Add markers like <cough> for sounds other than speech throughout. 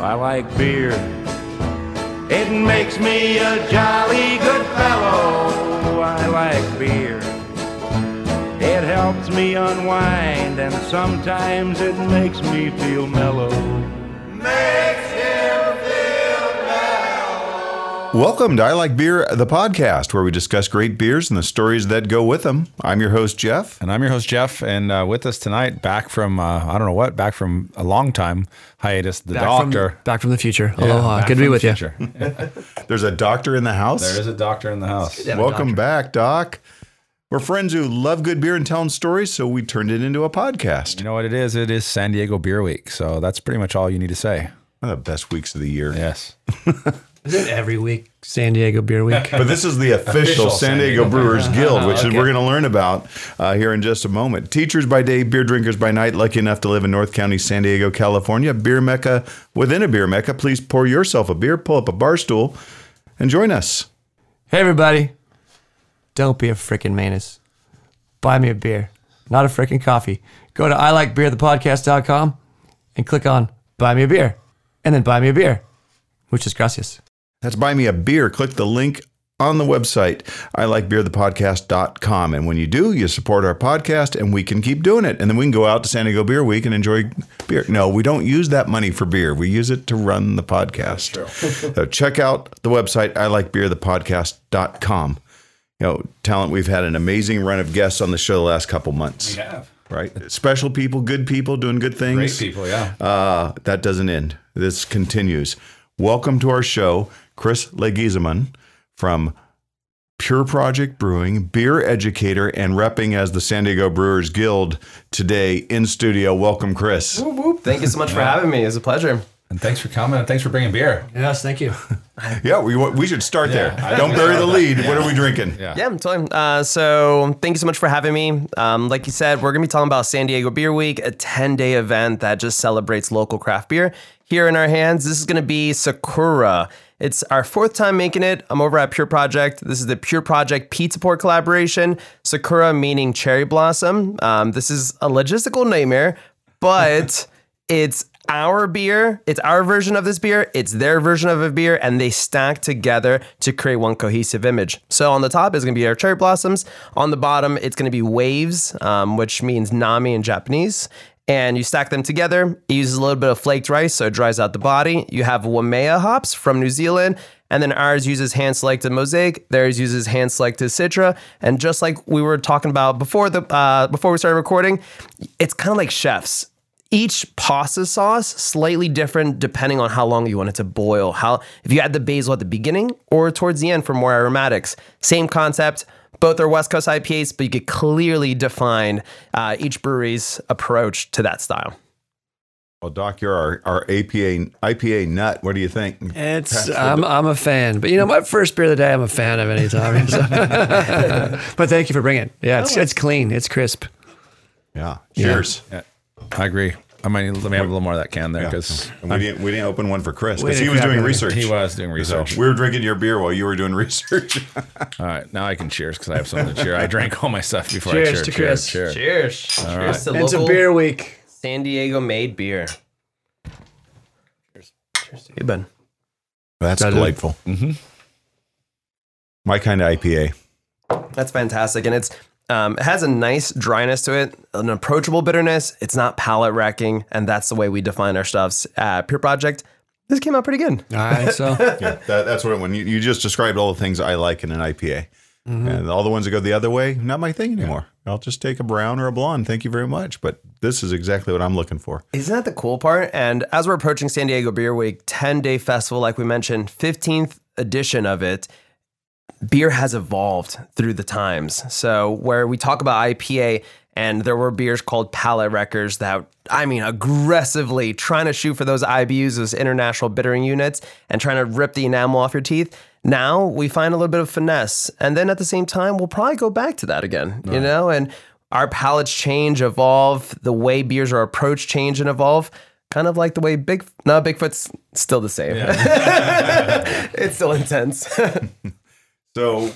I like beer. It makes me a jolly good fellow. I like beer. It helps me unwind, and sometimes it makes me feel mellow. Makes Welcome to I Like Beer, the podcast where we discuss great beers and the stories that go with them. I'm your host, Jeff. And I'm your host, Jeff. And uh, with us tonight, back from, uh, I don't know what, back from a long time hiatus, the Back doctor. From, back from the future. Yeah, Aloha. back Good to be with the you. future. <laughs> <laughs> There's a doctor in the house. there is a doctor in the house. Welcome doctor. back, Doc. We're friends who love good beer and telling stories, so we turned it into a podcast. You know what it is? It is San Diego Beer Week. So that's pretty much all you need to say. One of the best weeks of the year. Yes. <laughs> Every week San Diego Beer Week? But this is the <laughs> official, Official San Diego Diego Brewers Guild, which <laughs> is we're going to learn about uh, here in just a moment. Teachers by day, beer drinkers by night, lucky enough to live in North County, San Diego, California, beer mecca within a beer mecca. Please pour yourself a beer, pull up a bar stool, and join us. hey, everybody. Don't be a freaking manus. Buy me a beer, not a freaking coffee. Go to ilikebeerthepodcast.com and click on Buy Me a Beer, and then buy me a beer. Muchas gracias. That's buy me a beer. Click the link on the website, I like beerthepodcast.com. And when you do, you support our podcast and we can keep doing it. And then we can go out to San Diego Beer Week and enjoy beer. No, we don't use that money for beer. We use it to run the podcast. <laughs> so check out the website, I like beerthepodcast.com. You know, talent, we've had an amazing run of guests on the show the last couple months. We have. Right? Special people, good people doing good things. Great people, yeah. Uh, that doesn't end. This continues. Welcome to our show, Chris Leguizamon from Pure Project Brewing, beer educator, and repping as the San Diego Brewers Guild today in studio. Welcome, Chris. Thank you so much for having me. It's a pleasure. And thanks for coming. And thanks for bringing beer. Yes, thank you. <laughs> Yeah, we we should start there. I Don't bury the lead. What are we drinking? Yeah. Yeah, totally. Uh, so thank you so much for having me. Um, like you said, we're gonna be talking about San Diego Beer Week, a 10-day event that just celebrates local craft beer. Here in our hands, this is gonna be Sakura. It's our fourth time making it. I'm over at Pure Project. This is the Pure Project Pizza Port collaboration. Sakura meaning cherry blossom. Um, this is a logistical nightmare, but <laughs> it's our beer. It's our version of this beer. It's their version of a beer, and they stack together to create one cohesive image. So on the top is going to be our cherry blossoms. On the bottom, it's going to be waves, um, which means nami in Japanese. And you stack them together. It uses a little bit of flaked rice, so it dries out the body. You have Waimea hops from New Zealand. And then ours uses hand selected mosaic. Theirs uses hand selected citra. And just like we were talking about before the uh, before we started recording, it's kind of like chefs each pasta sauce slightly different depending on how long you want it to boil. How if you add the basil at the beginning or towards the end for more aromatics. Same concept. Both are West Coast IPAs, but you could clearly define uh, each brewery's approach to that style. Well, Doc, you're our, our APA IPA nut. What do you think? It's I'm, I'm a fan, but you know my first beer of the day. I'm a fan of any time. <laughs> so. <laughs> but thank you for bringing. it. Yeah, it's it's clean. It's crisp. Yeah. Cheers. Yeah. I agree. I might let me have a little more of that can there Yeah. because And we didn't we didn't open one for Chris because he was doing research. he was doing So research. we were drinking your beer while you were doing <laughs> research. All right, now I can cheers because I have something to cheer. I drank all my stuff before Cheers I cheered. Cheers to Chris. Cheers. Cheers! Cheers to It's a local beer week. San Diego made beer. Cheers! Cheers to you, Ben. That's That is- delightful. Mm-hmm. My kind of IPA. That's fantastic, and it's um, it has a nice dryness to it, an approachable bitterness. It's not palate wrecking, and that's the way we define our stuffs at Pure Project. This came out pretty good. I think so. <laughs> Yeah, that, that's what it, when you, you just described all the things I like in an IPA. And all the ones that go the other way, not my thing anymore. I'll just take a brown or a blonde. Thank you very much. But this is exactly what I'm looking for. Isn't that the cool part? And as we're approaching San Diego Beer Week, 10 day festival, like we mentioned, 15th edition of it, beer has evolved through the times. So, where we talk about IPA, and there were beers called palate wreckers that, I mean, aggressively trying to shoot for those IBUs, those international bittering units, and trying to rip the enamel off your teeth. Now we find a little bit of finesse. And then at the same time, we'll probably go back to that again, you know? And our palates change, evolve, the way beers are approached change and evolve. Kind of like the way Big no Bigfoot's still the same. <laughs> it's still intense. <laughs> So,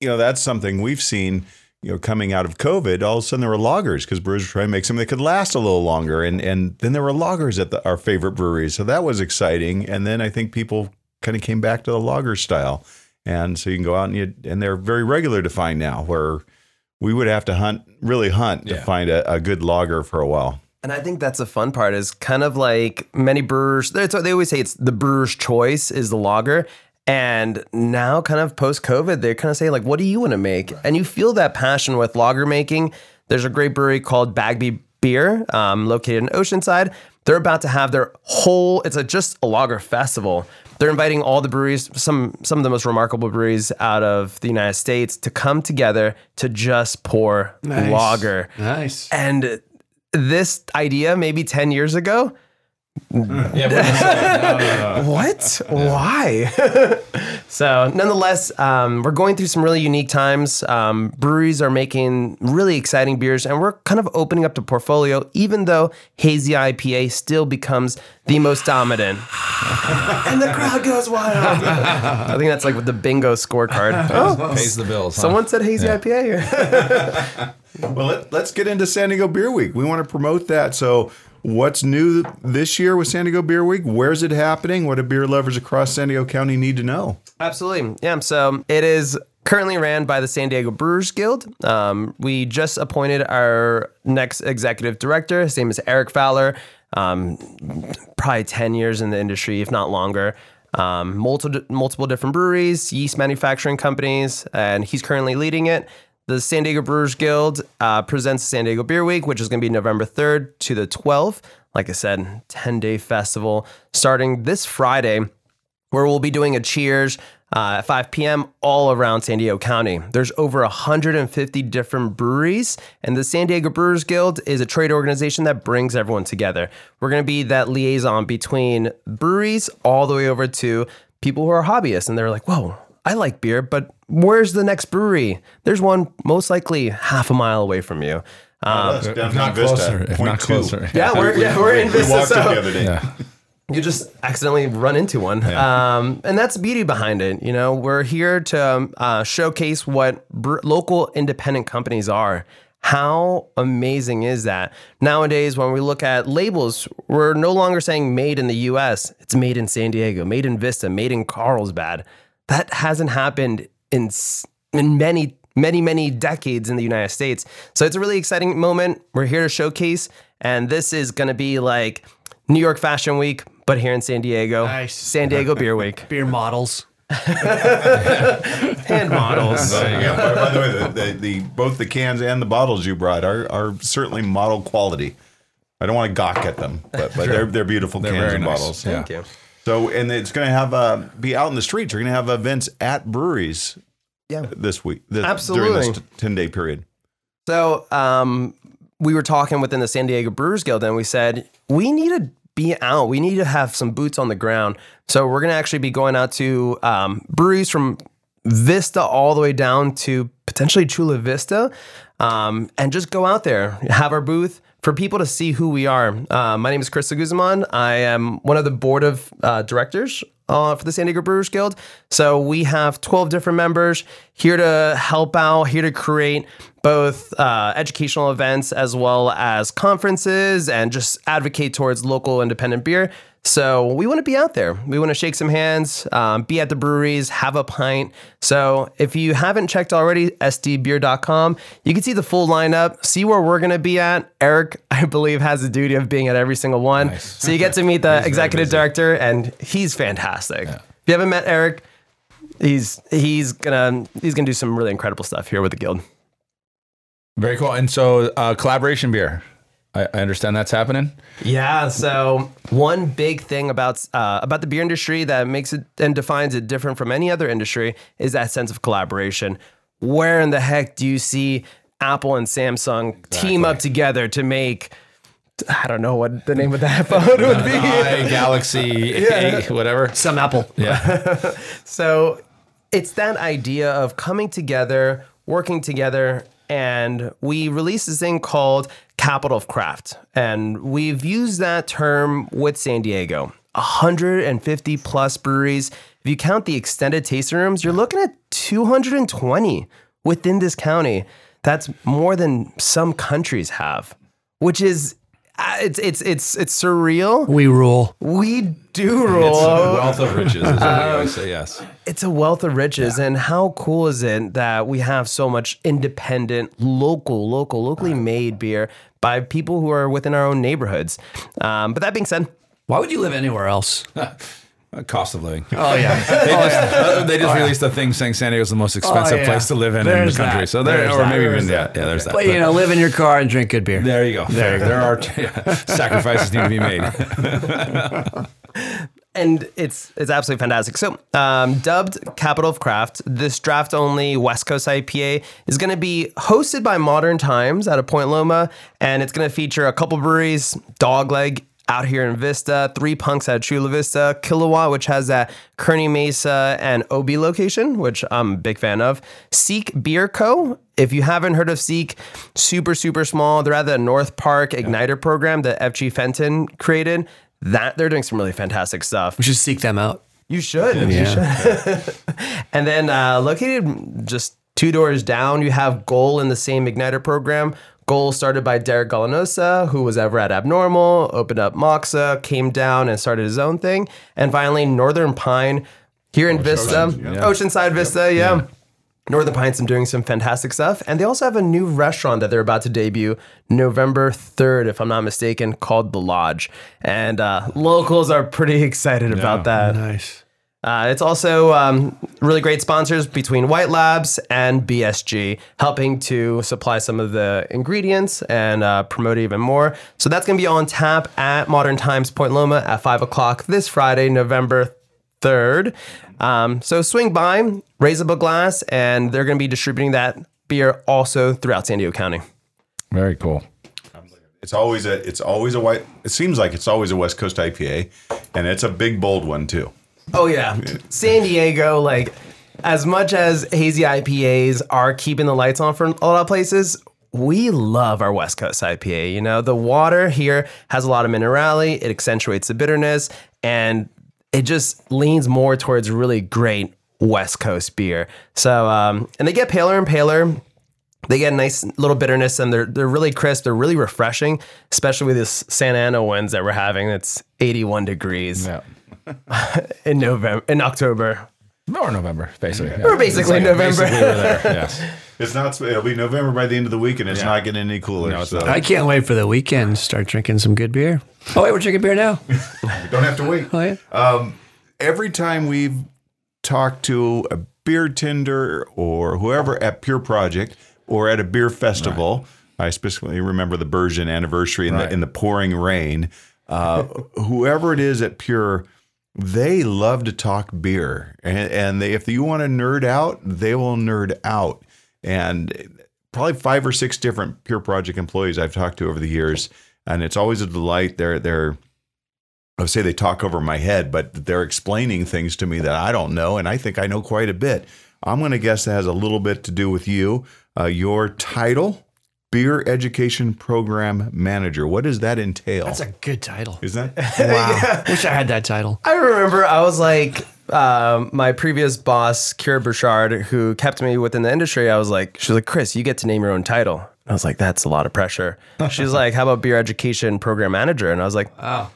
you know, that's something we've seen you know, coming out of COVID, all of a sudden there were lagers because brewers were trying to make something that could last a little longer. And and then there were lagers at the, our favorite breweries. So that was exciting. And then I think people kind of came back to the lager style. And so you can go out and you, and they're very regular to find now where we would have to hunt, really hunt to Yeah. find a, a good lager for a while. And I think that's the fun part is kind of like many brewers, they always say it's the brewer's choice is the lager. And now, kind of post COVID, they kind of say, like, what do you want to make? And you feel that passion with lager making. There's a great brewery called Bagby Beer, um, located in Oceanside. They're about to have their whole, it's a, just a lager festival. They're inviting all the breweries, some some of the most remarkable breweries out of the United States, to come together to just pour lager. Nice. And this idea, maybe 10 years ago, Yeah, <laughs> what? Why? <laughs> so, nonetheless, um, we're going through some really unique times. Um, breweries are making really exciting beers, and we're kind of opening up the portfolio, even though hazy IPA still becomes the most dominant. <laughs> and the crowd goes wild. I think that's like with the bingo scorecard. Oh, pays the bills. huh? someone said hazy IPA here. Well, let, let's get into San Diego Beer Week. We want to promote that. So, what's new this year with San Diego Beer Week? Where's it happening? What do beer lovers across San Diego County need to know? Absolutely. Yeah. So it is currently ran by the San Diego Brewers Guild. Um, we just appointed our next executive director. His name is Eric Fowler. Um, probably 10 years in the industry, if not longer. Um, multiple, multiple different breweries, yeast manufacturing companies, and he's currently leading it. The San Diego Brewers Guild uh, presents San Diego Beer Week, which is going to be November 3rd to the 12th. Like I said, 10 day festival starting this Friday where we'll be doing a cheers uh, at 5 p.m. all around San Diego County. There's over 150 different breweries, and the San Diego Brewers Guild is a trade organization that brings everyone together. We're going to be that liaison between breweries all the way over to people who are hobbyists, and they're like, whoa. I like beer, but where's the next brewery? There's one most likely half a mile away from you. Um, if not closer. If not closer. yeah, we're, yeah, we're in We Vista. walked it so- the other day. Yeah. you just accidentally run into one. Um, and that's the beauty behind it. You know, we're here to um, uh, showcase what br- local independent companies are. How amazing is that? Nowadays, when we look at labels, we're no longer saying made in the US, it's made in San Diego, made in Vista, made in Carlsbad. That hasn't happened in, in many, many, many decades in the United States. So it's a really exciting moment. We're here to showcase, and this is going to be like New York Fashion Week, but here in San Diego. Nice. San Diego Beer Week. <laughs> Beer models. <laughs> Hand models. There you. By, by the way, the, the, the both the cans and the bottles you brought are, are certainly model quality. I don't want to gawk at them, but, but they're they're beautiful They're cans and nice. bottles. Yeah. Thank you. So, and it's going to have uh, be out in the streets. You're going to have events at breweries Yeah. this week. This, Absolutely. during this ten day period. So um, we were talking within the San Diego Brewers Guild, and we said we need to be out. We need to have some boots on the ground. So we're going to actually be going out to um, breweries from Vista all the way down to potentially Chula Vista, um, and just go out there, have our booth for people to see who we are. Uh, my name is Chris Guzman. I am one of the board of uh, directors uh, for the San Diego Brewers Guild. So we have 12 different members here to help out, here to create both uh, educational events as well as conferences and just advocate towards local independent beer. So we want to be out there. We want to shake some hands, um, be at the breweries, have a pint. So if you haven't checked already, sdbeer.com, you can see the full lineup, see where we're going to be at. Eric, <laughs> I believe, has the duty of being at every single one. So you get to meet the executive director, and he's fantastic. If you haven't met Eric, he's he's gonna he's gonna do some really incredible stuff here with the guild. Very cool. And so, uh, collaboration beer. I, I understand that's happening. Yeah. So one big thing about uh, about the beer industry that makes it and defines it different from any other industry is that sense of collaboration. Where in the heck do you see Apple and Samsung team up together to make? I don't know what the name of that <laughs> phone would be. I Galaxy, <laughs> eight, whatever. Some apple. Yeah. <laughs> So it's that idea of coming together, working together, and we released this thing called Capital of Craft. And we've used that term with San Diego. 150 plus breweries. If you count the extended tasting rooms, you're looking at 220 within this county. That's more than some countries have, which is it's it's it's it's surreal. We rule. We do rule. It's a wealth of riches, is what we always say. Yes. it's a wealth of riches and how cool is it that we have so much independent local local locally made beer by people who are within our own neighborhoods um, but that being said Why would you live anywhere else? <laughs> Cost of living. Oh yeah. <laughs> They just, uh, they just released a thing saying San Diego's the most expensive Oh, yeah. place to live in in the country. that. So there, There's or that. maybe There's even yeah, yeah. There's that. But you know, live in your car and drink good beer. there you go. There, there are <laughs> yeah, sacrifices need to be made. <laughs> and it's it's absolutely fantastic. So, um, dubbed Capital of Craft, this draft only West Coast IPA is going to be hosted by Modern Times out of Point Loma, and it's going to feature a couple breweries, Dogleg out here in Vista, Three Punks at Chula Vista, Kilowatt, which has that Kearney Mesa and OB location, which I'm a big fan of. Seek Beer Co. If you haven't heard of Seek, super super small. They're at the North Park Igniter program that FG Fenton created. That they're doing some really fantastic stuff. We should seek them out. You should. You should. <laughs> and then uh, located just two doors down, you have Goal in the same Igniter program. Goal started by Derek Gallanosa, who was ever at Abnormal, opened up Moxa, came down and started his own thing. And finally, Northern Pine here in Vista, Oceans, yeah. Oceanside Vista, yeah. Northern Pines are doing some fantastic stuff. And they also have a new restaurant that they're about to debut November 3rd, if I'm not mistaken, called The Lodge. And uh, locals are pretty excited about that. Nice. Uh, it's also um, really great sponsors between White Labs and BSG, helping to supply some of the ingredients and uh, promote it even more. So that's going to be on tap at Modern Times Point Loma at 5 o'clock this Friday, November 3rd. Um, so swing by, raise up a glass, and they're going to be distributing that beer also throughout San Diego County. Very cool. It's always a it's always a white. It seems like it's always a West Coast IPA, and it's a big bold one too. Oh yeah, San Diego. Like as much as hazy IPAs are keeping the lights on for a lot of places, we love our West Coast IPA. You know, the water here has a lot of minerality. It accentuates the bitterness, and it just leans more towards really great West Coast beer. So, um, and they get paler and paler. They get a nice little bitterness, and they're they're really crisp. They're really refreshing, especially with this Santa Ana winds that we're having. It's 81 degrees Yeah. <laughs> in November, in October. Or November, basically. We're basically November. Basically, there. <laughs> Yes. It's not. It'll be November by the end of the week, and it's Yeah. not getting any cooler. No, so. I can't wait for the weekend to start drinking some good beer. Oh wait, we're drinking beer now. <laughs> don't have to wait. Oh yeah. every time we've talked to a beer tender or whoever at Pure Project or at a beer festival, I specifically remember the Burgeon anniversary in Right. the in the pouring rain. Uh, whoever it is at Pure, they love to talk beer, and, and they, if you want to nerd out, they will nerd out. And probably five or six different Pure Project employees I've talked to over the years, and it's always a delight. They're they're I would say they talk over my head, but they're explaining things to me that I don't know, and I think I know quite a bit. I'm going to guess that has a little bit to do with you. Uh, your title, Beer Education Program Manager. What does that entail? That's a good title. Is that? <laughs> Wow. Wish I had that title. I remember I was like, um, my previous boss, Kira Bouchard, who kept me within the industry, I was like, she's like, Chris, you get to name your own title. I was like, that's a lot of pressure. She's like, how about beer education program manager? And I was like, Oh.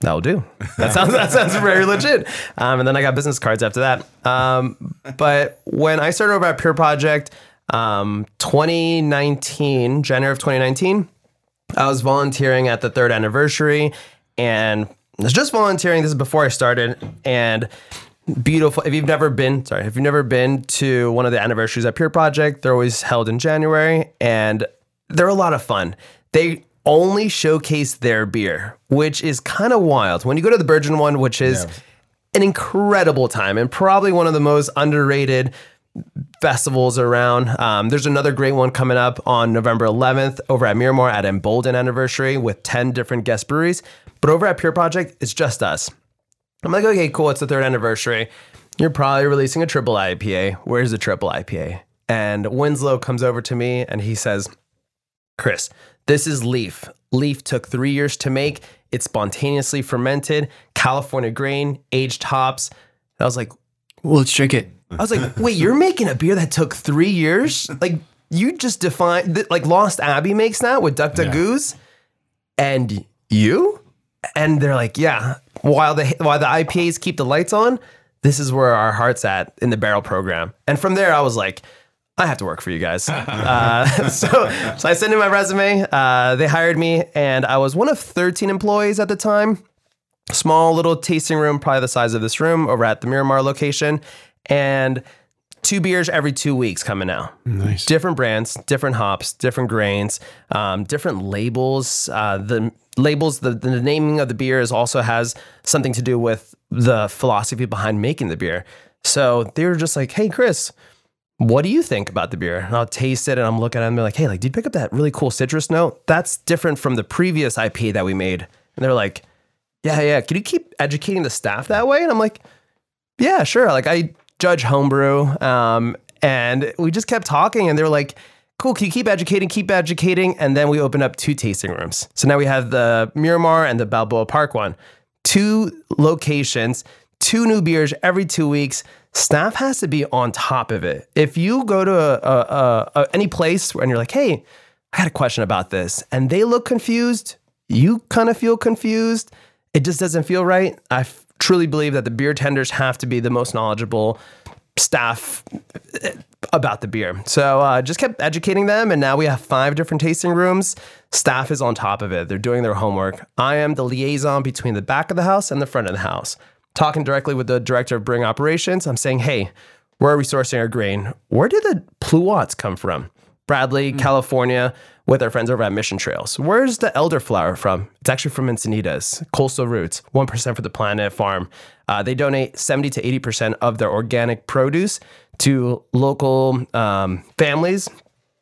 that'll do. That sounds that sounds very legit. Um, and then I got business cards after that. Um, but when I started over at Pure Project, um, 2019, January of 2019, I was volunteering at the third anniversary, and I was just volunteering. This is before I started, and beautiful. If you've never been, sorry, if you've never been to one of the anniversaries at Pure Project, they're always held in January, and they're a lot of fun. They only showcase their beer, which is kind of wild. When you go to the Burgeon one, which is an incredible time and probably one of the most underrated festivals around. Um, there's another great one coming up on November 11th over at Miramar at Embolden Anniversary with 10 different guest breweries. But over at Pure Project, it's just us. I'm like, okay, cool. It's the third anniversary. You're probably releasing a triple IPA. Where's the triple IPA? And Winslow comes over to me and he says, Chris, this is Leaf. Leaf took three years to make. It's spontaneously fermented, California grain, aged hops. And I was like, Well, let's drink it. I was like, wait, you're making a beer that took three years? Like, you just define th- like Lost Abbey makes that with Duck Duck Goose, and you, and they're like, yeah. While the while the IPAs keep the lights on, this is where our heart's at in the barrel program. And from there, I was like. I have to work for you guys. <laughs> Uh, <laughs> so, so I sent in my resume. Uh, they hired me, and I was one of 13 employees at the time small little tasting room, probably the size of this room, over at the Miramar location, and two beers every two weeks coming out. Nice. Different brands, different hops, different grains, um, different labels. Uh, the labels, the, the naming of the beers also has something to do with the philosophy behind making the beer. So they were just like, "Hey, Chris." What do you think about the beer? And I'll taste it and I'm looking at it and be like, hey, like, did you pick up that really cool citrus note? That's different from the previous IP that we made. And they're like, yeah, yeah. Can you keep educating the staff that way? And I'm like, yeah, sure. Like I judge homebrew. Um, and we just kept talking and they were like, cool, can you keep educating, keep educating? And then we opened up two tasting rooms. So now we have the Miramar and the Balboa Park one. Two locations, two new beers every two weeks. Staff has to be on top of it. If you go to a, a, a, any place and you're like, hey, I had a question about this, and they look confused, you kind of feel confused. It just doesn't feel right. I f- truly believe that the beer tenders have to be the most knowledgeable staff about the beer. So uh, just kept educating them, and now we have five different tasting rooms. Staff is on top of it. They're doing their homework. I am the liaison between the back of the house and the front of the house. Talking directly with the director of brewing operations, I'm saying, hey, where are we sourcing our grain? Where do the pluots come from? Bradley, California, with our friends over at Mission Trails. Where's the elderflower from? It's actually from Encinitas, coastal roots, 1% for the planet farm. Uh, they donate 70 to 80% of their organic produce to local um, families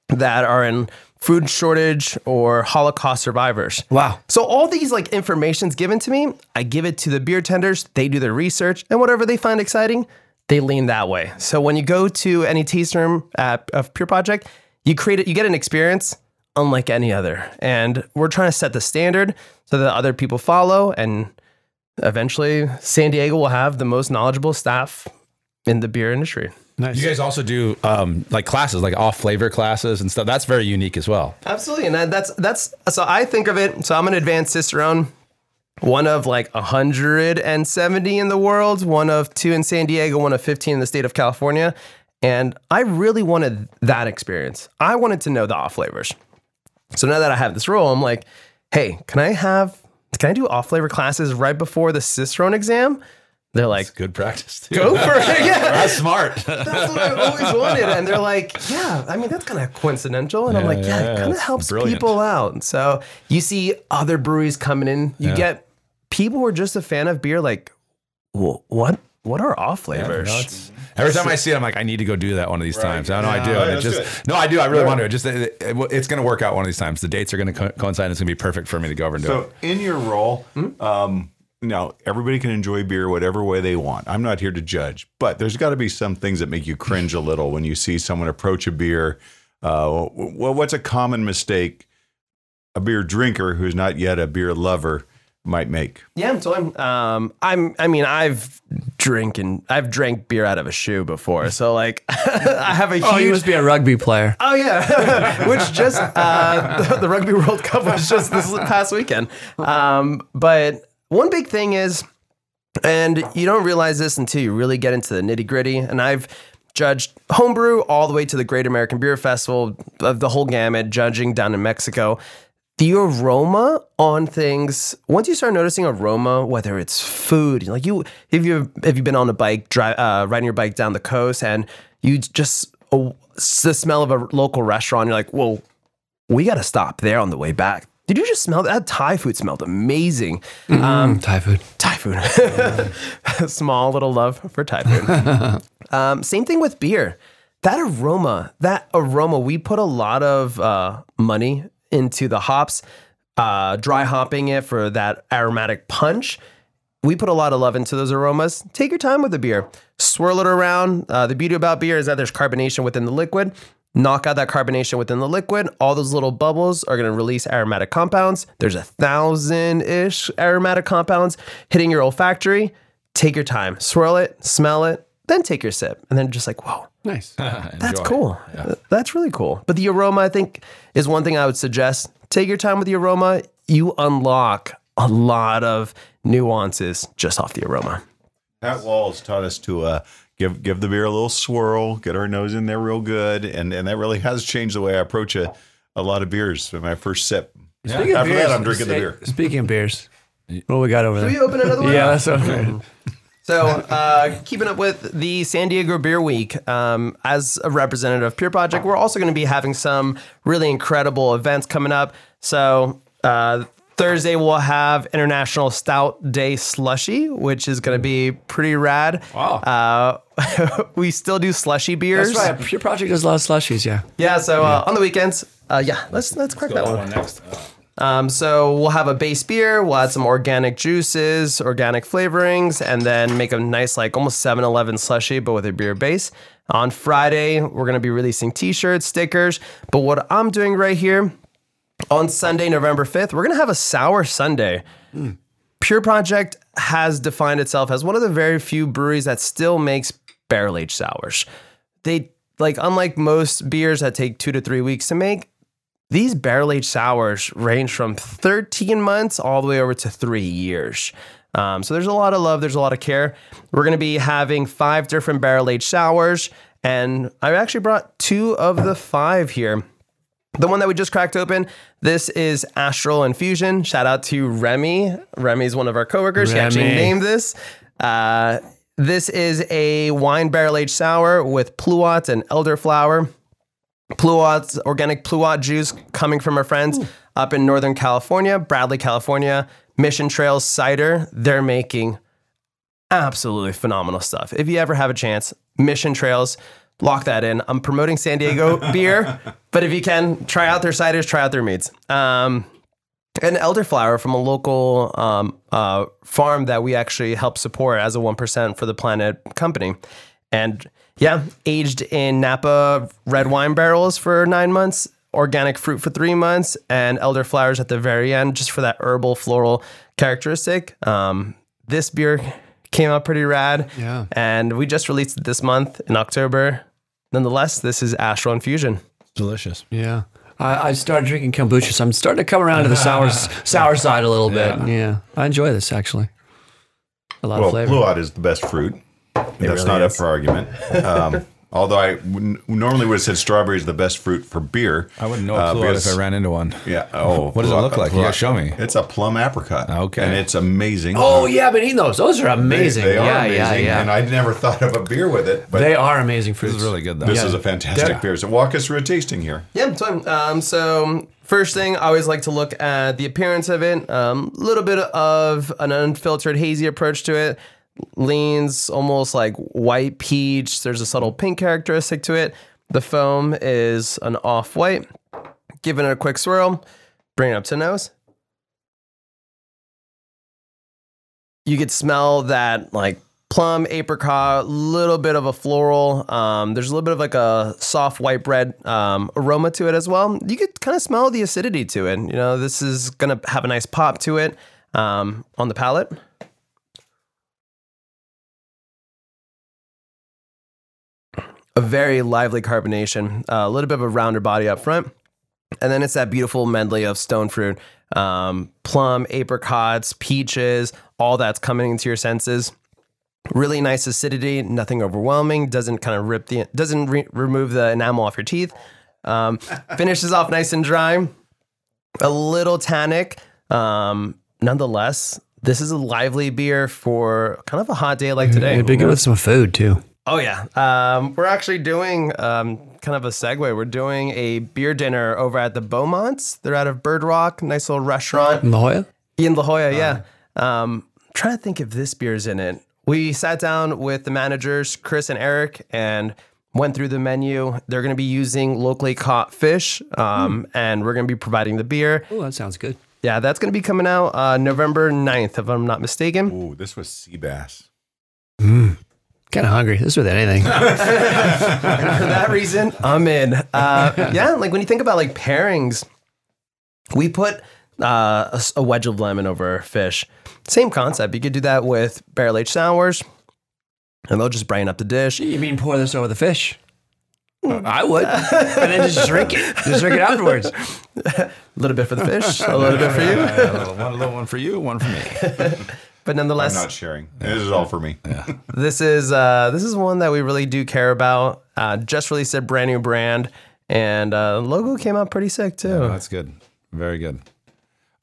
that are in food shortage or Holocaust survivors. Wow. So all these like information's given to me. I give it to the beer tenders. They do their research, and whatever they find exciting, they lean that way. So when you go to any tasting room at of Pure Project, you create it. You get an experience unlike any other, and we're trying to set the standard so that other people follow, and eventually San Diego will have the most knowledgeable staff in the beer industry. Nice. You guys also do um, like classes, like off flavor classes and stuff. That's very unique as well. Absolutely, and that, that's that's so I think of it. So I'm an advanced cicerone, one of like 170 in the world, one of two in San Diego, one of 15 in the state of California, and I really wanted that experience. I wanted to know the off flavors. So now that I have this role, I'm like, hey, can I have can I do off flavor classes right before the cicerone exam? They're like, Good practice. Too. go for it, yeah. <laughs> That's smart. <laughs> That's what I've always wanted. And they're like, yeah, I mean, that's kind of coincidental. And I'm like, yeah, yeah, it kind of helps brilliant. people out. So you see other breweries coming in, you Yeah. get people who are just a fan of beer, like, what? What are off flavors? Every time I see it, I'm like, I need to go do that one of these times. I know I do. Yeah, and it just it. no, I do. I really want to. Just it, it- it's going to work out one of these times. The dates are going to co- coincide. and It's going to be perfect for me to go over and do So it. So in your role, um, now everybody can enjoy beer whatever way they want. I'm not here to judge, but there's got to be some things that make you cringe a little when you see someone approach a beer. Uh, well, what's a common mistake a beer drinker who's not yet a beer lover might make? Yeah, so I'm, um, I'm, I mean, I've drinking, I've drank beer out of a shoe before. So like, <laughs> I have a huge, Oh, you must be a rugby player. Oh yeah, <laughs> which just uh, the, <laughs> the Rugby World Cup was just this past weekend. Um, but one big thing is, and you don't realize this until you really get into the nitty gritty. And I've judged homebrew all the way to the Great American Beer Festival, of the whole gamut, judging down in Mexico. The aroma on things. Once you start noticing aroma, whether it's food, like you, if you if you've been on a bike, drive, uh, riding your bike down the coast, and you just oh, the smell of a local restaurant, you're like, whoa, we got to stop there on the way back. Did you just smell that? that Thai food smelled amazing. Um, Thai food. Thai food. <laughs> Small little love for Thai food. <laughs> um, same thing with beer. That aroma, that aroma, we put a lot of uh, money into the hops, uh, dry hopping it for that aromatic punch. We put a lot of love into those aromas. Take your time with the beer. Swirl it around. Uh, the beauty about beer is that there's carbonation within the liquid. Knock out that carbonation within the liquid. All those little bubbles are going to release aromatic compounds. There's a thousand ish aromatic compounds hitting your olfactory. Take your time. Swirl it, smell it, then take your sip, and then just like, whoa, Nice. <laughs> that's cool. That's really cool. But the aroma, I think, is one thing I would suggest. Take your time with the aroma. You unlock a lot of nuances just off the aroma. Pat Walls taught us to uh, give give the beer a little swirl, get our nose in there real good, and and that really has changed the way I approach a, a lot of beers. For my first sip, Speaking of after beers, that, I'm drinking the beer. Speaking of beers, <laughs> what do we got over there? Can we open another <laughs> one? Yeah, that's okay. So, uh, keeping up with the San Diego Beer Week, um, as a representative of Pure Project, we're also going to be having some really incredible events coming up. So, uh, Thursday we'll have International Stout Day Slushy, which is going to be pretty rad. Wow. Uh, <laughs> we still do slushy beers. That's right. Pure Project does a lot of slushies. Yeah. Yeah. So uh, on the weekends, uh, yeah, let's let's crack that one. next. Um, so we'll have a base beer, we'll add some organic juices, organic flavorings, and then make a nice, like almost 7 Eleven slushy, but with a beer base. On Friday, we're going to be releasing t shirts, stickers. But what I'm doing right here on Sunday, November 5th, we're going to have a sour Sunday. Pure Project has defined itself as one of the very few breweries that still makes barrel aged sours. They, like, unlike most beers that take two to three weeks to make, these barrel aged sours range from 13 months all the way over to three years. Um, so there's a lot of love, there's a lot of care. We're going to be having five different barrel aged sours, and I actually brought two of the five here. The one that we just cracked open, this is Astral Infusion. Shout out to Remy. Remy is one of our coworkers. He actually Remy. named this. Uh, this is a wine barrel aged sour with pluots and elderflower. Pluots, organic pluot juice coming from our friends up in Northern California, Bradley, California. Mission Trails Cider, they're making absolutely phenomenal stuff. If you ever have a chance, Mission Trails, lock that in. I'm promoting San Diego <laughs> beer, but if you can, try out their ciders, try out their meads. Um, and elderflower from a local um, uh, farm that we actually help support as a 1% for the planet company. And yeah, aged in Napa red wine barrels for nine months, organic fruit for three months, and elderflowers at the very end, just for that herbal floral characteristic. Um, this beer came out pretty rad. Yeah. And we just released it this month in October. Nonetheless, this is Astral Infusion. Delicious. Yeah. I, I started drinking kombucha, so I'm starting to come around to the sour <laughs> sour side a little bit. Yeah. I enjoy this actually. A lot Well, of flavor. Pluot is the best fruit. That's really not up for argument. Um, <laughs> although I normally would have said strawberry is the best fruit for beer. I wouldn't know Uh, a Pluot because- if I ran into one. Yeah. <laughs> Oh, What does it look like? You gotta show me. It's a plum apricot. Okay. And it's amazing. Oh yeah, I've been eating those. Those are amazing. They, are yeah, amazing. yeah, yeah. And I never thought of a beer with it, but they are amazing fruits. This is really good though. this Yeah. is a fantastic Yeah. beer. So walk us through a tasting here. Yeah, so, um, so first thing, I always like to look at the appearance of it. A um, little bit of an unfiltered, hazy approach to it. Leans almost like white peach. There's a subtle pink characteristic to it. The foam is an off white. Giving it a quick swirl, bring it up to nose. You could smell that like plum, apricot, a little bit of a floral. Um, there's a little bit of like a soft white bread um, aroma to it as well. You could kind of smell the acidity to it. You know, this is gonna have a nice pop to it um, on the palate. A very lively carbonation, uh, a little bit of a rounder body up front. And then it's that beautiful medley of stone fruit, um, plum, apricots, peaches, all that's coming into your senses. Really nice acidity, nothing overwhelming. Doesn't kind of rip the, doesn't re- remove the enamel off your teeth. Um, <laughs> finishes off nice and dry. A little tannic, um, nonetheless. This is a lively beer for kind of a hot day like today. It'd be good with some food too. Oh yeah, um, we're actually doing um, kind of a segue. We're doing a beer dinner over at the Beaumonts. They're out of Bird Rock, nice little restaurant In La Jolla? in La Jolla. Yeah, um, trying to think if this beer's in it. We sat down with the managers, Chris and Eric, and went through the menu. They're going to be using locally caught fish, um, and we're going to be providing the beer. Oh, that sounds good. Yeah, that's going to be coming out uh, November 9th, if I'm not mistaken. Ooh, this was sea bass. Kind of hungry. This is with anything. <laughs> for that reason, I'm in. Uh, yeah, like when you think about like pairings, we put uh, a, s- a wedge of lemon over fish. Same concept. You could do that with barrel aged sours. and they'll just brighten up the dish. You mean pour this over the fish? I would, and then just drink it. Just drink it afterwards. <laughs> A little bit for the fish, a little bit for <laughs> you, a little, one, a little one for you, one for me. But I'm nonetheless, not sharing. This is all for me. <laughs> this is uh, this is one that we really do care about. Uh, just released a brand new brand, and uh, logo came out pretty sick too. Oh, that's good. Very good.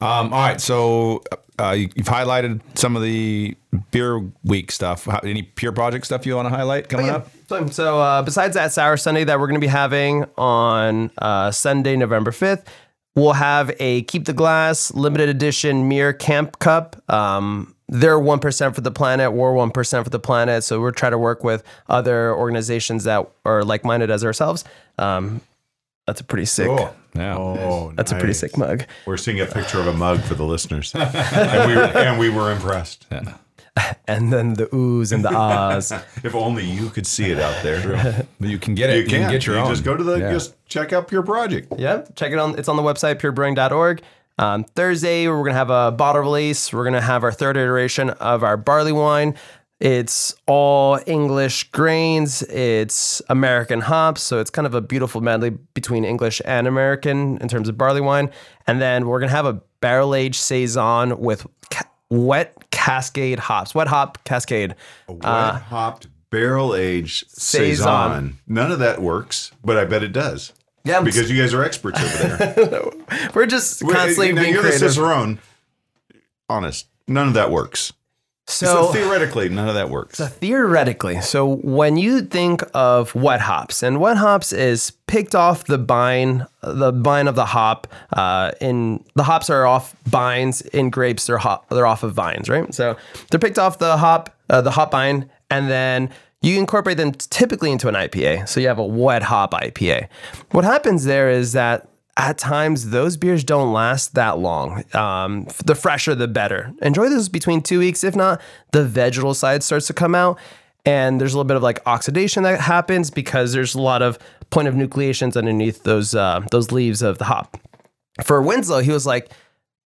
Um, all right. So uh, you- you've highlighted some of the beer week stuff. How, any pure project stuff you want to highlight coming up? So, so uh, besides that sour Sunday that we're going to be having on uh, Sunday, November 5th, we'll have a Keep the Glass limited edition Miir Camp Cup. Um, they're 1% for the planet, we're 1% for the planet. So we're trying to work with other organizations that are like minded as ourselves. Um, that's a pretty sick. Yeah. Oh, That's a pretty sick mug. We're seeing a picture of a mug for the listeners, <laughs> and we were, and we were impressed. <laughs> And then the oohs and the ahs. <laughs> If only you could see it out there. But you can get it. You can. get your you own. just go to the Yeah. just check out Pure Project. Yep, check it on. It's on the website purebrewing.org. Um, Thursday, we're gonna have a bottle release. We're gonna have our third iteration of our barley wine. It's all English grains. It's American hops, so it's kind of a beautiful medley between English and American in terms of barley wine. And then we're gonna have a barrel aged saison with ca- wet Cascade hops, wet hop Cascade. Wet hopped barrel aged. Saison. None of that works, but I bet it does. Yeah, because you guys are experts over there. <laughs> we're just Wait, constantly now being you're the creative. Cicerone. Honest, none of that works. So so theoretically, none of that works. So Theoretically, so when you think of wet hops, and wet hops is picked off the vine, the vine of the hop. Uh, in the hops are off vines in grapes. They're hop, they're off of vines, right? So they're picked off the hop, uh, the hop vine, and then you incorporate them typically into an IPA. So you have a wet hop IPA. What happens there is that at times those beers don't last that long. Um, the fresher, the better. Enjoy those between two weeks. If not, the vegetal side starts to come out, and there's a little bit of like oxidation that happens because there's a lot of point of nucleations underneath those uh, those leaves of the hop. For Winslow, he was like,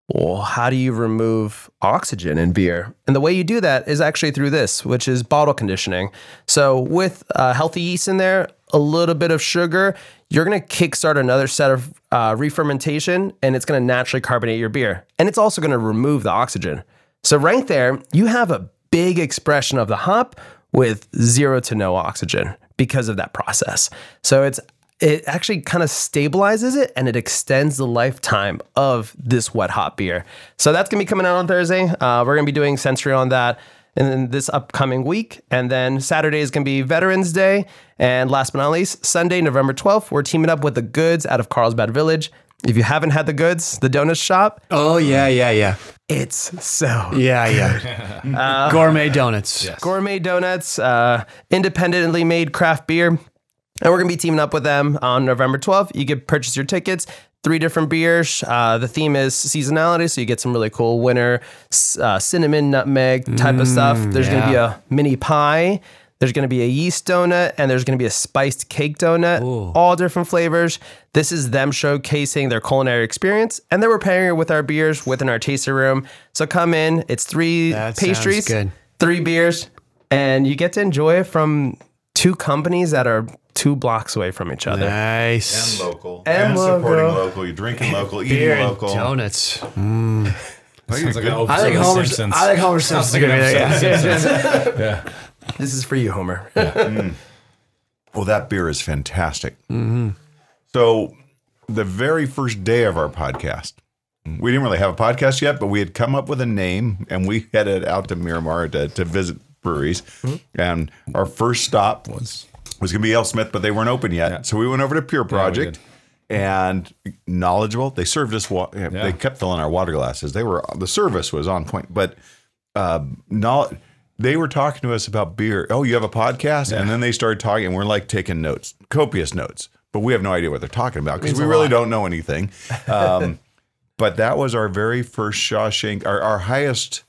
well, how do you remove oxygen in beer? And the way you do that is actually through this, which is bottle conditioning. So, with uh, healthy yeast in there, a little bit of sugar, you're going to kickstart another set of uh, re-fermentation, and it's going to naturally carbonate your beer. And it's also going to remove the oxygen. So, right there, you have a big expression of the hop with zero to no oxygen because of that process. So, it's it actually kind of stabilizes it and it extends the lifetime of this wet hop beer. So that's gonna be coming out on Thursday. Uh, we're gonna be doing sensory on that in in this upcoming week. And then Saturday is gonna be Veterans Day. And last but not least, Sunday, November 12th, we're teaming up with the goods out of Carlsbad Village. If you haven't had the goods, the donut shop, Oh yeah, yeah, yeah, it's so yeah, yeah. <laughs> Gourmet donuts. gourmet donuts, uh, independently made craft beer. And we're going to be teaming up with them on November 12th. You can purchase your tickets, three different beers. Uh, the theme is seasonality, so you get some really cool winter uh, cinnamon, nutmeg type of stuff. There's going to be a mini pie. There's going to be a yeast donut and there's going to be a spiced cake donut, all different flavors. This is them showcasing their culinary experience, and then we're pairing it with our beers within our tasting room. So come in. It's three That pastries, three beers, and you get to enjoy it from two companies that are two blocks away from each other. Nice. And local And supporting local. local. You're drinking local, eating Beer and local. donuts. Mm. Sounds like an episode I think Homer. Simpsons. I think Homer Simpson's like an gonna be there. Yeah. yeah. This is for you, Homer. Mm. Well, that beer is fantastic. So, the very first day of our podcast, we didn't really have a podcast yet, but we had come up with a name and we headed out to Miramar to, to visit breweries. Mm-hmm. And our first stop was was going to be AleSmith, but they weren't open yet. So we went over to Pure Project. and knowledgeable, they served us. Wa- They kept filling our water glasses. They were the service was on point, but no, they were talking to us about beer. Oh, you have a podcast, and then they started talking, and we're like taking notes, copious notes, but we have no idea what they're talking about because we really don't know anything. Um, <laughs> but that was our very first Shawshank, our, our highest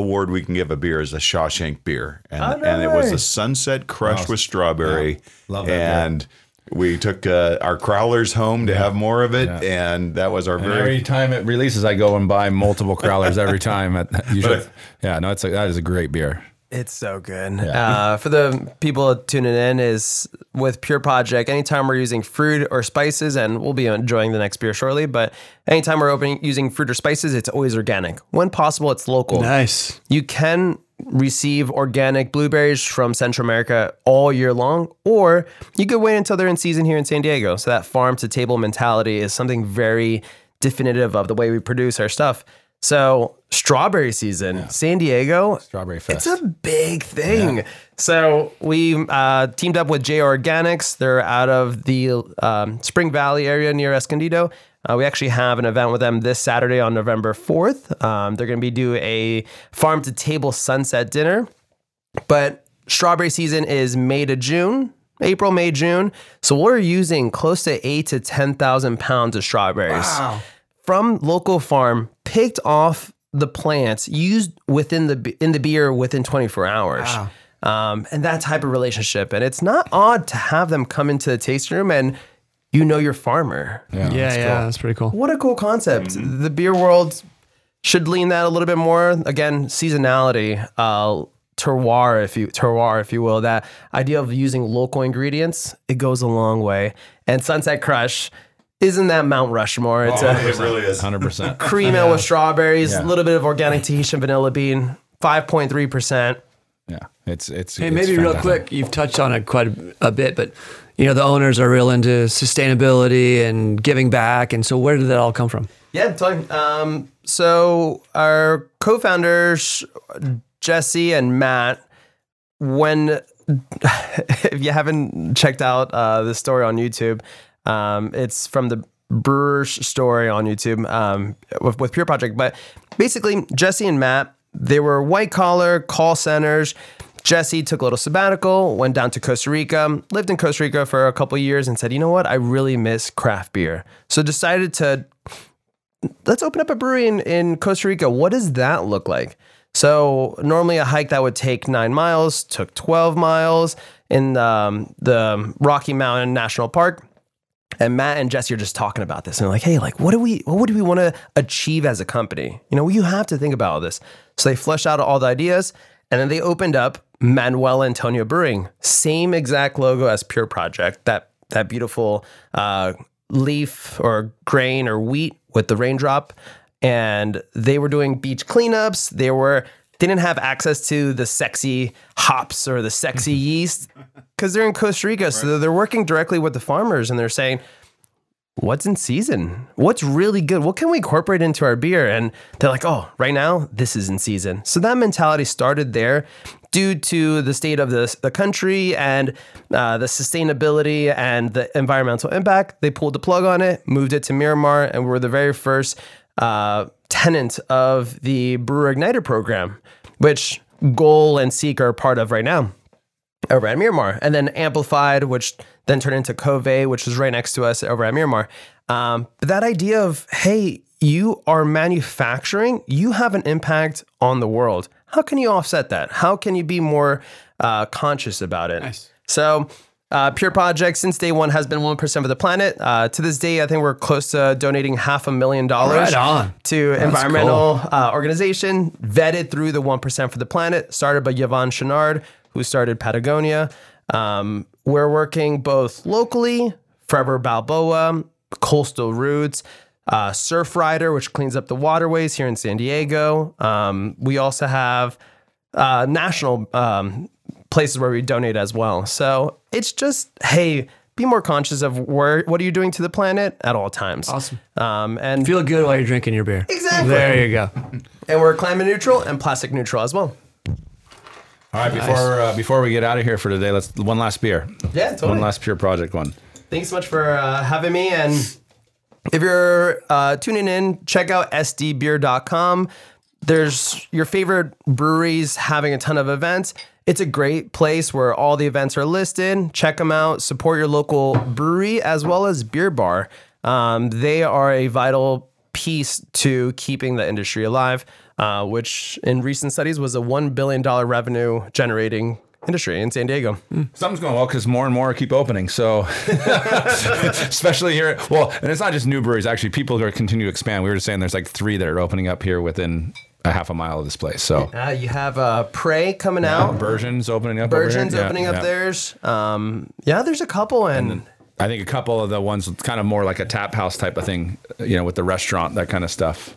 award we can give a beer is a Shawshank beer, and Oh, and it was a. Sunset Crush with strawberry, Love that beer. and. We took uh, our crowlers home to have more of it, and that was our And very every time it releases, I go and buy multiple crowlers every time. At <laughs> usually, But- yeah, no, it's a, that is a great beer. It's so good. Uh, for the people tuning in, is with Pure Project. Anytime we're using fruit or spices, and we'll be enjoying the next beer shortly. But anytime we're opening using fruit or spices, it's always organic. When possible, it's local. Nice. You can receive organic blueberries from Central America all year long, or you could wait until they're in season here in San Diego. So that farm to table mentality is something very definitive of the way we produce our stuff. So strawberry season, San Diego, Strawberry Fest. It's a big thing. So we uh, teamed up with J Organics. They're out of the um, Spring Valley area near Escondido. Uh, we actually have an event with them this Saturday on November 4th. Um, they're going to be do a farm to table sunset dinner. But strawberry season is May to June, April, May, June. So we're using close to eight to 10,000 pounds of strawberries from local farm, picked off the plants, used within the in the beer within 24 hours. Um, and that type of relationship. And it's not odd to have them come into the tasting room and you know your farmer. Yeah, yeah, that's pretty cool. What a cool concept. The beer world should lean that a little bit more. Again, seasonality, uh, terroir, if you terroir, if you will. That idea of using local ingredients, it goes a long way. And Sunset Crush isn't that Mount Rushmore? It's a It really is. 100%. <laughs> cream ale with strawberries, a Yeah. little bit of organic Tahitian vanilla bean, five point three percent. yeah. It's, it's, Hey, it's maybe real fantastic. quick, you've touched on it quite a, a bit, but you know the owners are real into sustainability and giving back, and so where did that all come from? Yeah, totally. Um, so our co-founders Jesse and Matt, when <laughs> if you haven't checked out uh, this story on YouTube, um, it's from the Brewer's story on YouTube um, with, with Pure Project. But basically, Jesse and Matt, they were white collar call centers. Jesse took a little sabbatical, went down to Costa Rica, lived in Costa Rica for a couple years, and said, "You know what? I really miss craft beer." So decided to let's open up a brewery in, in Costa Rica. What does that look like? So normally a hike that would take nine miles took 12 miles in um, the Rocky Mountain National Park. And Matt and Jesse are just talking about this and they're like, hey, like, what do we, what would we want to achieve as a company? You know, you have to think about all this. So they fleshed out all the ideas and then they opened up Manuel Antonio Brewing, same exact logo as Pure Project, that, that beautiful uh, leaf or grain or wheat with the raindrop. And they were doing beach cleanups. They were, didn't have access to the sexy hops or the sexy <laughs> yeast because they're in Costa Rica. So they're working directly with the farmers and they're saying, what's in season? What's really good? What can we incorporate into our beer? And they're like, oh, right now, this is in season. So that mentality started there due to the state of the, the country and uh, the sustainability and the environmental impact. They pulled the plug on it, moved it to Miramar, and we're the very first uh, tenant of the Brewer Igniter program, which Goal and Seek are part of right now over at Miramar, and then Amplified, which then turned into Cove, which was right next to us over at Miramar. Um, but that idea of, hey, you are manufacturing, you have an impact on the world. How can you offset that? How can you be more uh, conscious about it? Nice. So, uh, Pure Project since day one has been 1% of the planet. Uh, to this day, I think we're close to donating half a million dollars Right to environmental uh, organization vetted through the 1% for the planet, started by Yvon Chouinard, who started Patagonia. Um, we're working both locally, Forever Balboa, Coastal Roots, uh, Surfrider, which cleans up the waterways here in San Diego. Um, we also have uh, national um, places where we donate as well. So it's just, hey, be more conscious of where what are you doing to the planet at all times. Awesome. Um, and Feel good while you're drinking your beer. Exactly. There you go. and we're climate neutral and plastic neutral as well. All right, before uh, before we get out of here for today, let's one last beer. Yeah, totally. One last pure project one. Thanks so much for uh, having me. And if you're uh, tuning in, check out sdbeer.com. There's your favorite breweries having a ton of events. It's a great place where all the events are listed. Check them out. Support your local brewery as well as beer bar. Um, they are a vital piece to keeping the industry alive, uh, which in recent studies was a $1 billion revenue generating industry in San Diego. Something's going well because more and more keep opening. So, <laughs> especially here, well, and it's not just new breweries. Actually, people are continue to expand. We were just saying there's like three that are opening up here within a half a mile of this place. So Uh, you have uh, Prey coming out. Burgeon's opening up. over here. Burgeon's Yeah, opening up yeah. theirs. Um, yeah, there's a couple, and, I think a couple of the ones with kind of more like a tap house type of thing, you know, with the restaurant, that kind of stuff.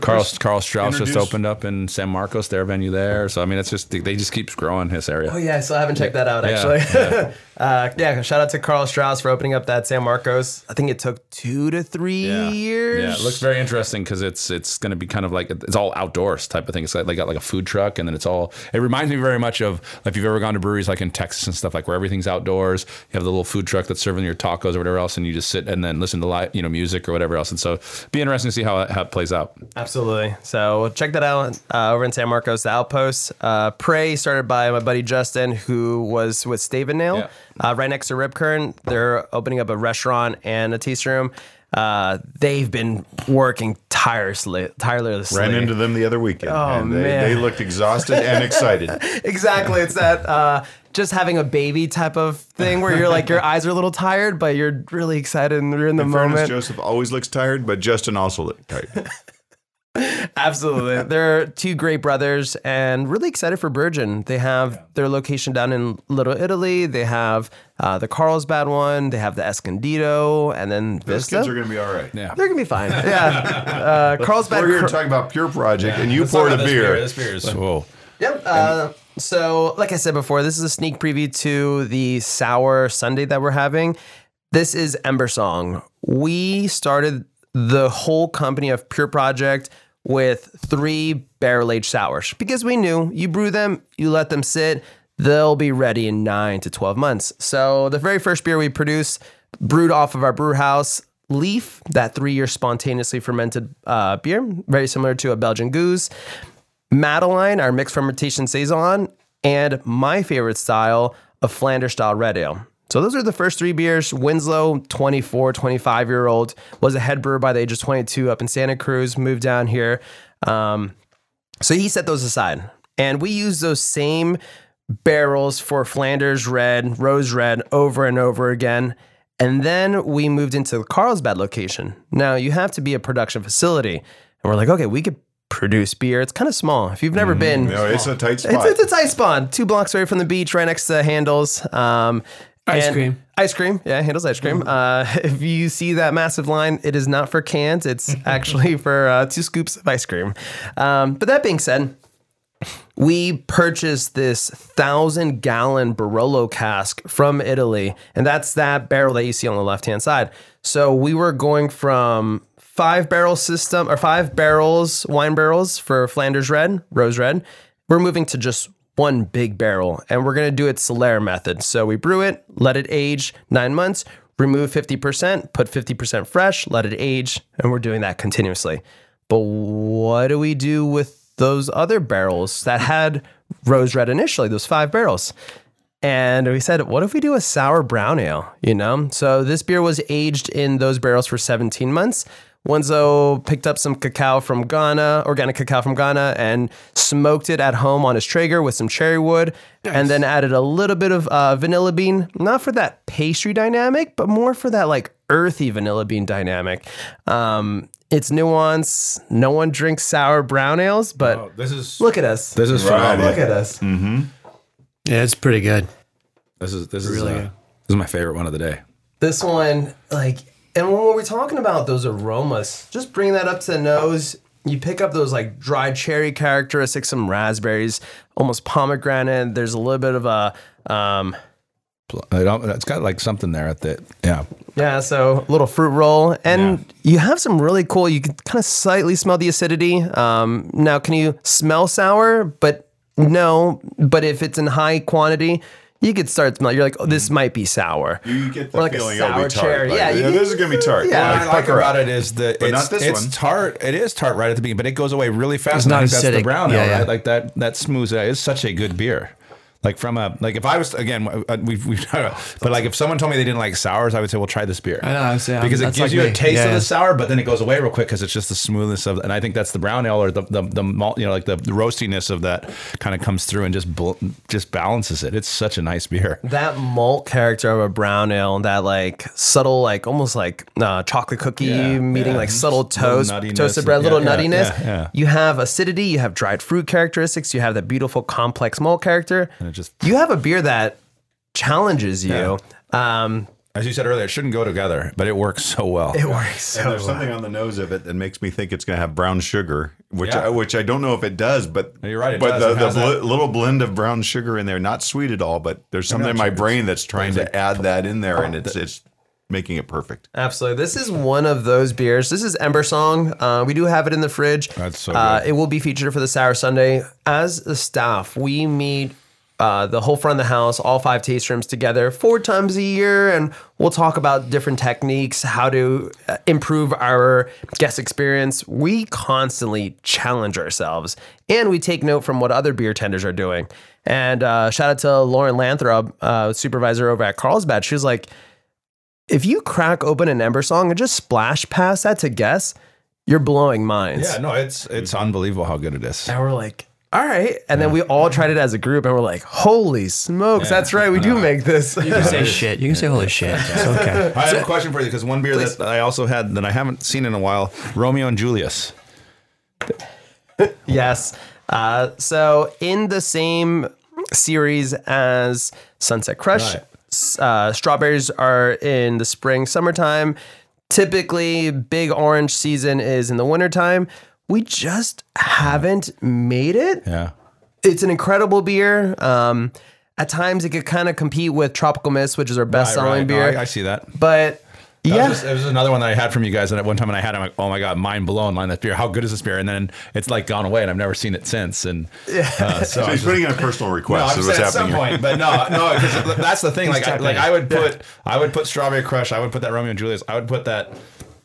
Karl Karl Strauss just opened up in San Marcos, their venue there. So I mean, it's just they just keeps growing his area. oh yeah, so I haven't checked that out Yeah, actually. <laughs> uh, yeah, shout out to Karl Strauss for opening up that San Marcos. I think it took two to three Yeah. years. Yeah, it looks very interesting because it's it's going to be kind of like it's all outdoors type of thing. It's like they got like a food truck, and then it's all. It reminds me very much of like if you've ever gone to breweries like in Texas and stuff like where everything's outdoors. You have the little food truck that's serving your tacos or whatever else, and you just sit and then listen to live you know music or whatever else. And so, be interesting to see how it, how it plays out. Absolutely. So check that out uh, over in San Marcos, the Outpost. Uh, Prey started by my buddy Justin, who was with Stave and Nail, Yeah. Uh, right next to Rip. They're opening up a restaurant and a taste room. Uh, they've been working tirelessly. tirelessly. Ran into them the other weekend. Oh, and they, man. they looked exhausted and <laughs> excited. exactly. It's that uh, just having a baby type of thing where you're like your <laughs> eyes are a little tired, but you're really excited and you're in the In fairness, moment. Joseph always looks tired, but Justin also looked tired. <laughs> Absolutely. They're two great brothers and really excited for Burgeon. They have their location down in Little Italy. They have uh, the Carlsbad one. They have the Escondido and then Those Vista. kids are going to be all right. Yeah. They're going to be fine. <laughs> Yeah. Uh, Carlsbad. We're here Cr- talking about Pure Project, and you poured a beer. This beer is whoa. Yep. Uh, so, like I said before, this is a sneak preview to the sour Sunday that we're having. This is Ember Song. We started the whole company of Pure Project with three barrel aged sours because we knew you brew them, you let them sit, they'll be ready in nine to 12 months. So, the very first beer we produced, brewed off of our brew house, Leaf, that three year spontaneously fermented uh, beer, very similar to a Belgian gueuze. Madeline, our mixed fermentation saison, and my favorite style of Flanders style red ale. So those are the first three beers. Winslow, 24, 25 year old, was a head brewer by the age of 22 up in Santa Cruz, moved down here. Um, so he set those aside. And we use those same barrels for Flanders red, rose red over and over again. And then we moved into the Carlsbad location. Now you have to be a production facility. And we're like, okay, we could produce beer. It's kind of small. If you've never been, No, it's a tight spot. it's, it's a tight spot. Two blocks away from the beach, right next to the Handel's. Um, Ice and- cream. Ice cream. Yeah, Handel's ice cream. Uh, <laughs> if you see that massive line, it is not for cans. It's <laughs> actually for uh, two scoops of ice cream. Um, but that being said, we purchased this thousand gallon Barolo cask from Italy, and that's that barrel that you see on the left hand side. So we were going from five barrel system or five barrels, wine barrels for Flanders Red, Rose Red. We're moving to just one big barrel, and we're gonna do it Solera method. So we brew it, let it age nine months, remove 50%, put 50% fresh, let it age, and we're doing that continuously. But what do we do with those other barrels that had rose red initially, those five barrels? And we said, what if we do a sour brown ale? You know? So this beer was aged in those barrels for 17 months. Wenzo picked up some cacao from Ghana, organic cacao from Ghana, and smoked it at home on his Traeger with some cherry wood, and then added a little bit of uh, vanilla bean, not for that pastry dynamic, but more for that like earthy vanilla bean dynamic. Um, it's nuance. No one drinks sour brown ales, but this is look at us. this is Right. phenomenal. Look at us. Yeah, it's pretty good. This is this is Really uh, this is my favorite one of the day. This one, like, and when we're talking about those aromas, just bring that up to the nose. You pick up those like dried cherry characteristics, some raspberries, almost pomegranate. There's a little bit of a, um, it's got like something there at the yeah. yeah, so a little fruit roll, and you have some really cool. You can kind of slightly smell the acidity. Um, now, can you smell sour? But no. But if it's in high quantity, you could start smelling. You're like, oh, this mm. might be sour. You get the Or like a feeling it'll sour tart. cherry. Like, Yeah, you get- this is going to be tart. Yeah. What Like, I like pucker about it is that But it's, not this it's one. tart. It is tart right at the beginning, but it goes away really fast. It's not think that's the brown Yeah, ale, yeah. right? Like that that smooths it out. It's such a good beer. Like from a like if I was again uh, we've we've <laughs> but like if someone told me they didn't like sours, I would say well try this beer. I know, I was saying, because it gives like you a me. taste of Yeah. the sour, but then it goes away real quick because it's just the smoothness of and I think that's the brown ale or the the, the malt you know like the, the roastiness of that kind of comes through and just bl- just balances it. It's such a nice beer. That malt character of a brown ale, and that like subtle, like almost like uh, chocolate cookie Yeah, meeting yeah. like subtle toast, toasted and- bread, little yeah, yeah, nuttiness. yeah, yeah. You have acidity, you have dried fruit characteristics, you have that beautiful complex malt character. And it just You have a beer that challenges you. Um, as you said earlier, it shouldn't go together, but it works so well. it works And so there's something on the nose of it that makes me think it's going to have brown sugar, which Yeah. I, which I don't know if it does, but No, you're right, it but does. the, It the bl- little blend of brown sugar in there, not sweet at all, but there's something in my sugars. brain that's trying to add that in there, and it's it's making it perfect. Absolutely. This is one of those beers. This is Ember Song. Uh, we do have it in the fridge. That's so Uh, good. it will be featured for the Sour Sunday. As a staff, we meet uh, the whole front of the house, all five taste rooms together four times a year, and we'll talk about different techniques, how to uh, improve our guest experience. We constantly challenge ourselves, and we take note from what other beer tenders are doing. And uh, shout out to Lauren Lanthrop, uh, supervisor over at Carlsbad. She was like, if you crack open an Ember song and just splash past that to guess, you're blowing minds. Yeah, no, it's it's unbelievable how good it is. And we're like, all right. And then we all tried it as a group and we're like, holy smokes, that's right. We do make this. You can say <laughs> shit. You can say holy shit. It's okay. I have a question for you because one beer that I also had that I haven't seen in a while, Romeo and Julius. <laughs> yes. Uh, so in the same series as Sunset Crush, Right. uh, strawberries are in the spring, summertime. Typically, big orange season is in the wintertime. We just haven't made it. Yeah. it's an incredible beer. Um, at times, it could kind of compete with Tropical Mist, which is our best selling Right, right. No, beer. I, I see that. but That yeah, was, just- it was another one that I had from you guys, and at one time when I had, it, I'm like, oh my god, mind blown, line this beer. How good is this beer? And then it's like gone away, and I've never seen it since. And uh, so, <laughs> So I he's was putting in a personal No, request. I'm what's saying at some here. point, but no, no, because that's the thing. Like, I, like. I would put, I would put Strawberry Crush, I would put that Romeo and Julius, I would put that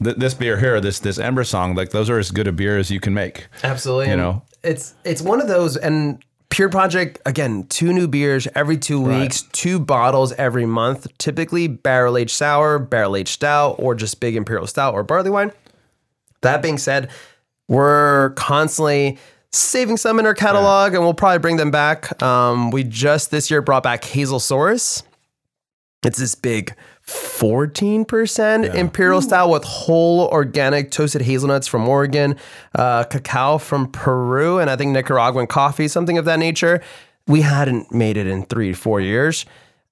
th- this beer here, this this Ember Song. Like those are as good a beer as you can make. absolutely. You know? it's it's one of those and. Pure Project again, two new beers every two weeks, two bottles every month. Typically barrel aged sour, barrel aged stout, or just big imperial stout or barley wine. That being said, we're constantly saving some in our catalog, and we'll probably bring them back. Um, we just this year brought back Hazel Saurus. It's this big 14% imperial style with whole organic toasted hazelnuts from Oregon, uh, cacao from Peru, and I think Nicaraguan coffee, something of that nature. We hadn't made it in three, four years.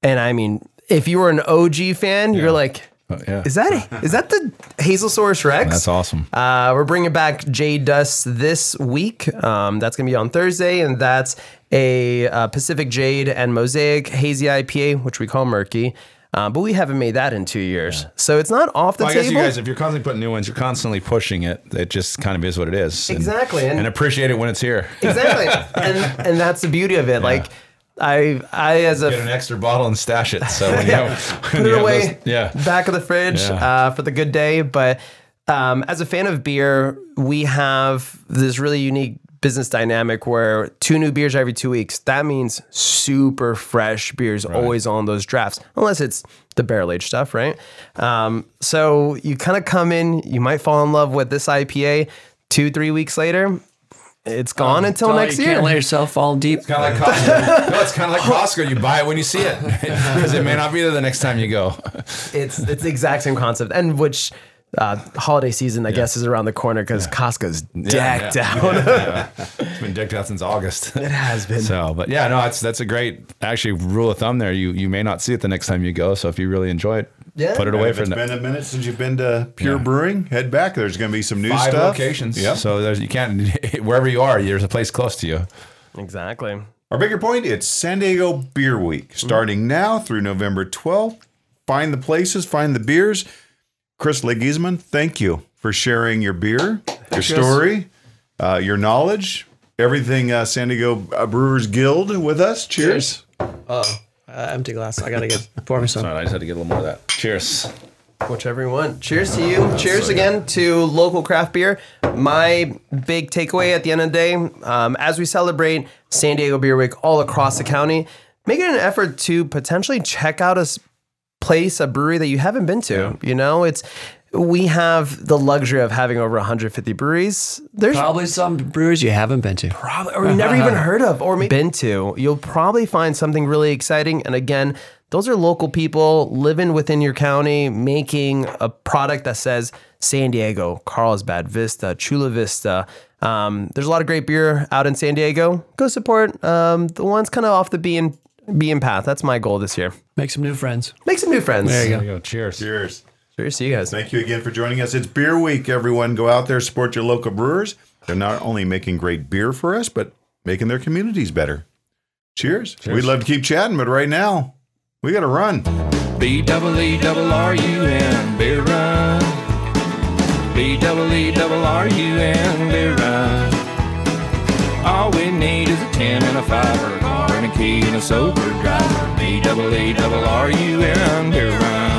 And I mean, if you were an OG fan, you're like, Uh, yeah. is that is that the Hazel Saurus Rex? That's awesome. Uh, we're bringing back Jade Dust this week. Um, that's going to be on Thursday, and that's a uh, Pacific Jade and Mosaic Hazy IPA, which we call Murky. Uh, but we haven't made that in two years, so it's not off the Well, I guess table. you guys, if you're constantly putting new ones, you're constantly pushing it. It just kind of is what it is. And- Exactly, And, and- appreciate it when it's here. exactly, <laughs> and and that's the beauty of it. Like I, I as a Get an extra bottle and stash it. So when <laughs> you have, when put it away those- yeah. back of the fridge Yeah. uh, for the good day. But um, as a fan of beer, we have this really unique business dynamic where two new beers every two weeks. That means super fresh beers always on those drafts, unless it's the barrel aged stuff, right? Um, so you kind of come in, you might fall in love with this IPA. Two, three weeks later, it's gone until Oh, next you year. can't let yourself fall deep. Kind of like Costco. no, it's kind of like Costco. You buy it when you see it because it may not be there the next time you go. it's it's the exact same concept, and which uh, holiday season I guess is around the corner because Costco's decked yeah. out. Yeah. <laughs> It's been decked out since August. It has been. So, but yeah, no, that's that's a great actually rule of thumb there. You you may not see it the next time you go. So if you really enjoy it, Yeah. put it And away if for it's the been a minute since you've been to Pure Yeah. Brewing, head back. There's going to be some new five stuff. locations. Yeah. So there's you can't <laughs> wherever you are. There's a place close to you. exactly. Our bigger point, it's San Diego Beer Week, starting now through November 12th. Find the places, find the beers. Chris Leguizamon, thank you for sharing your beer, your story, uh, your knowledge, everything uh, San Diego uh, Brewers Guild with us. Cheers. Oh, uh, empty glass. I gotta get pour me some. Sorry, I just had to get a little more of that. Cheers. Whichever you want. Cheers to you. Cheers again to local craft beer. My big takeaway at the end of the day, um, as we celebrate San Diego Beer Week all across the county, make it an effort to potentially check out a s- place, a brewery that you haven't been to. You know, it's we have the luxury of having over 150 breweries. There's Probably some breweries you haven't been to. probably or you never even heard of or maybe been to. You'll probably find something really exciting. And again, those are local people living within your county, making a product that says San Diego, Carlsbad, Vista, Chula Vista. Um, there's a lot of great beer out in San Diego. Go support um, the ones kind of off the bean bean path. That's my goal this year. Make some new friends. Make some new friends. There you go. There you go. Cheers. Cheers. Cheers to you guys. Thank you again for joining us. It's Beer Week, everyone. Go out there, support your local brewers. They're not only making great beer for us, but making their communities better. Cheers. We'd love to keep chatting, but right now, we got to run. B double E double R U N beer run. B double E double R U N beer run. All we need is a ten and a five or a and a and a sober driver. B double E double R U beer run.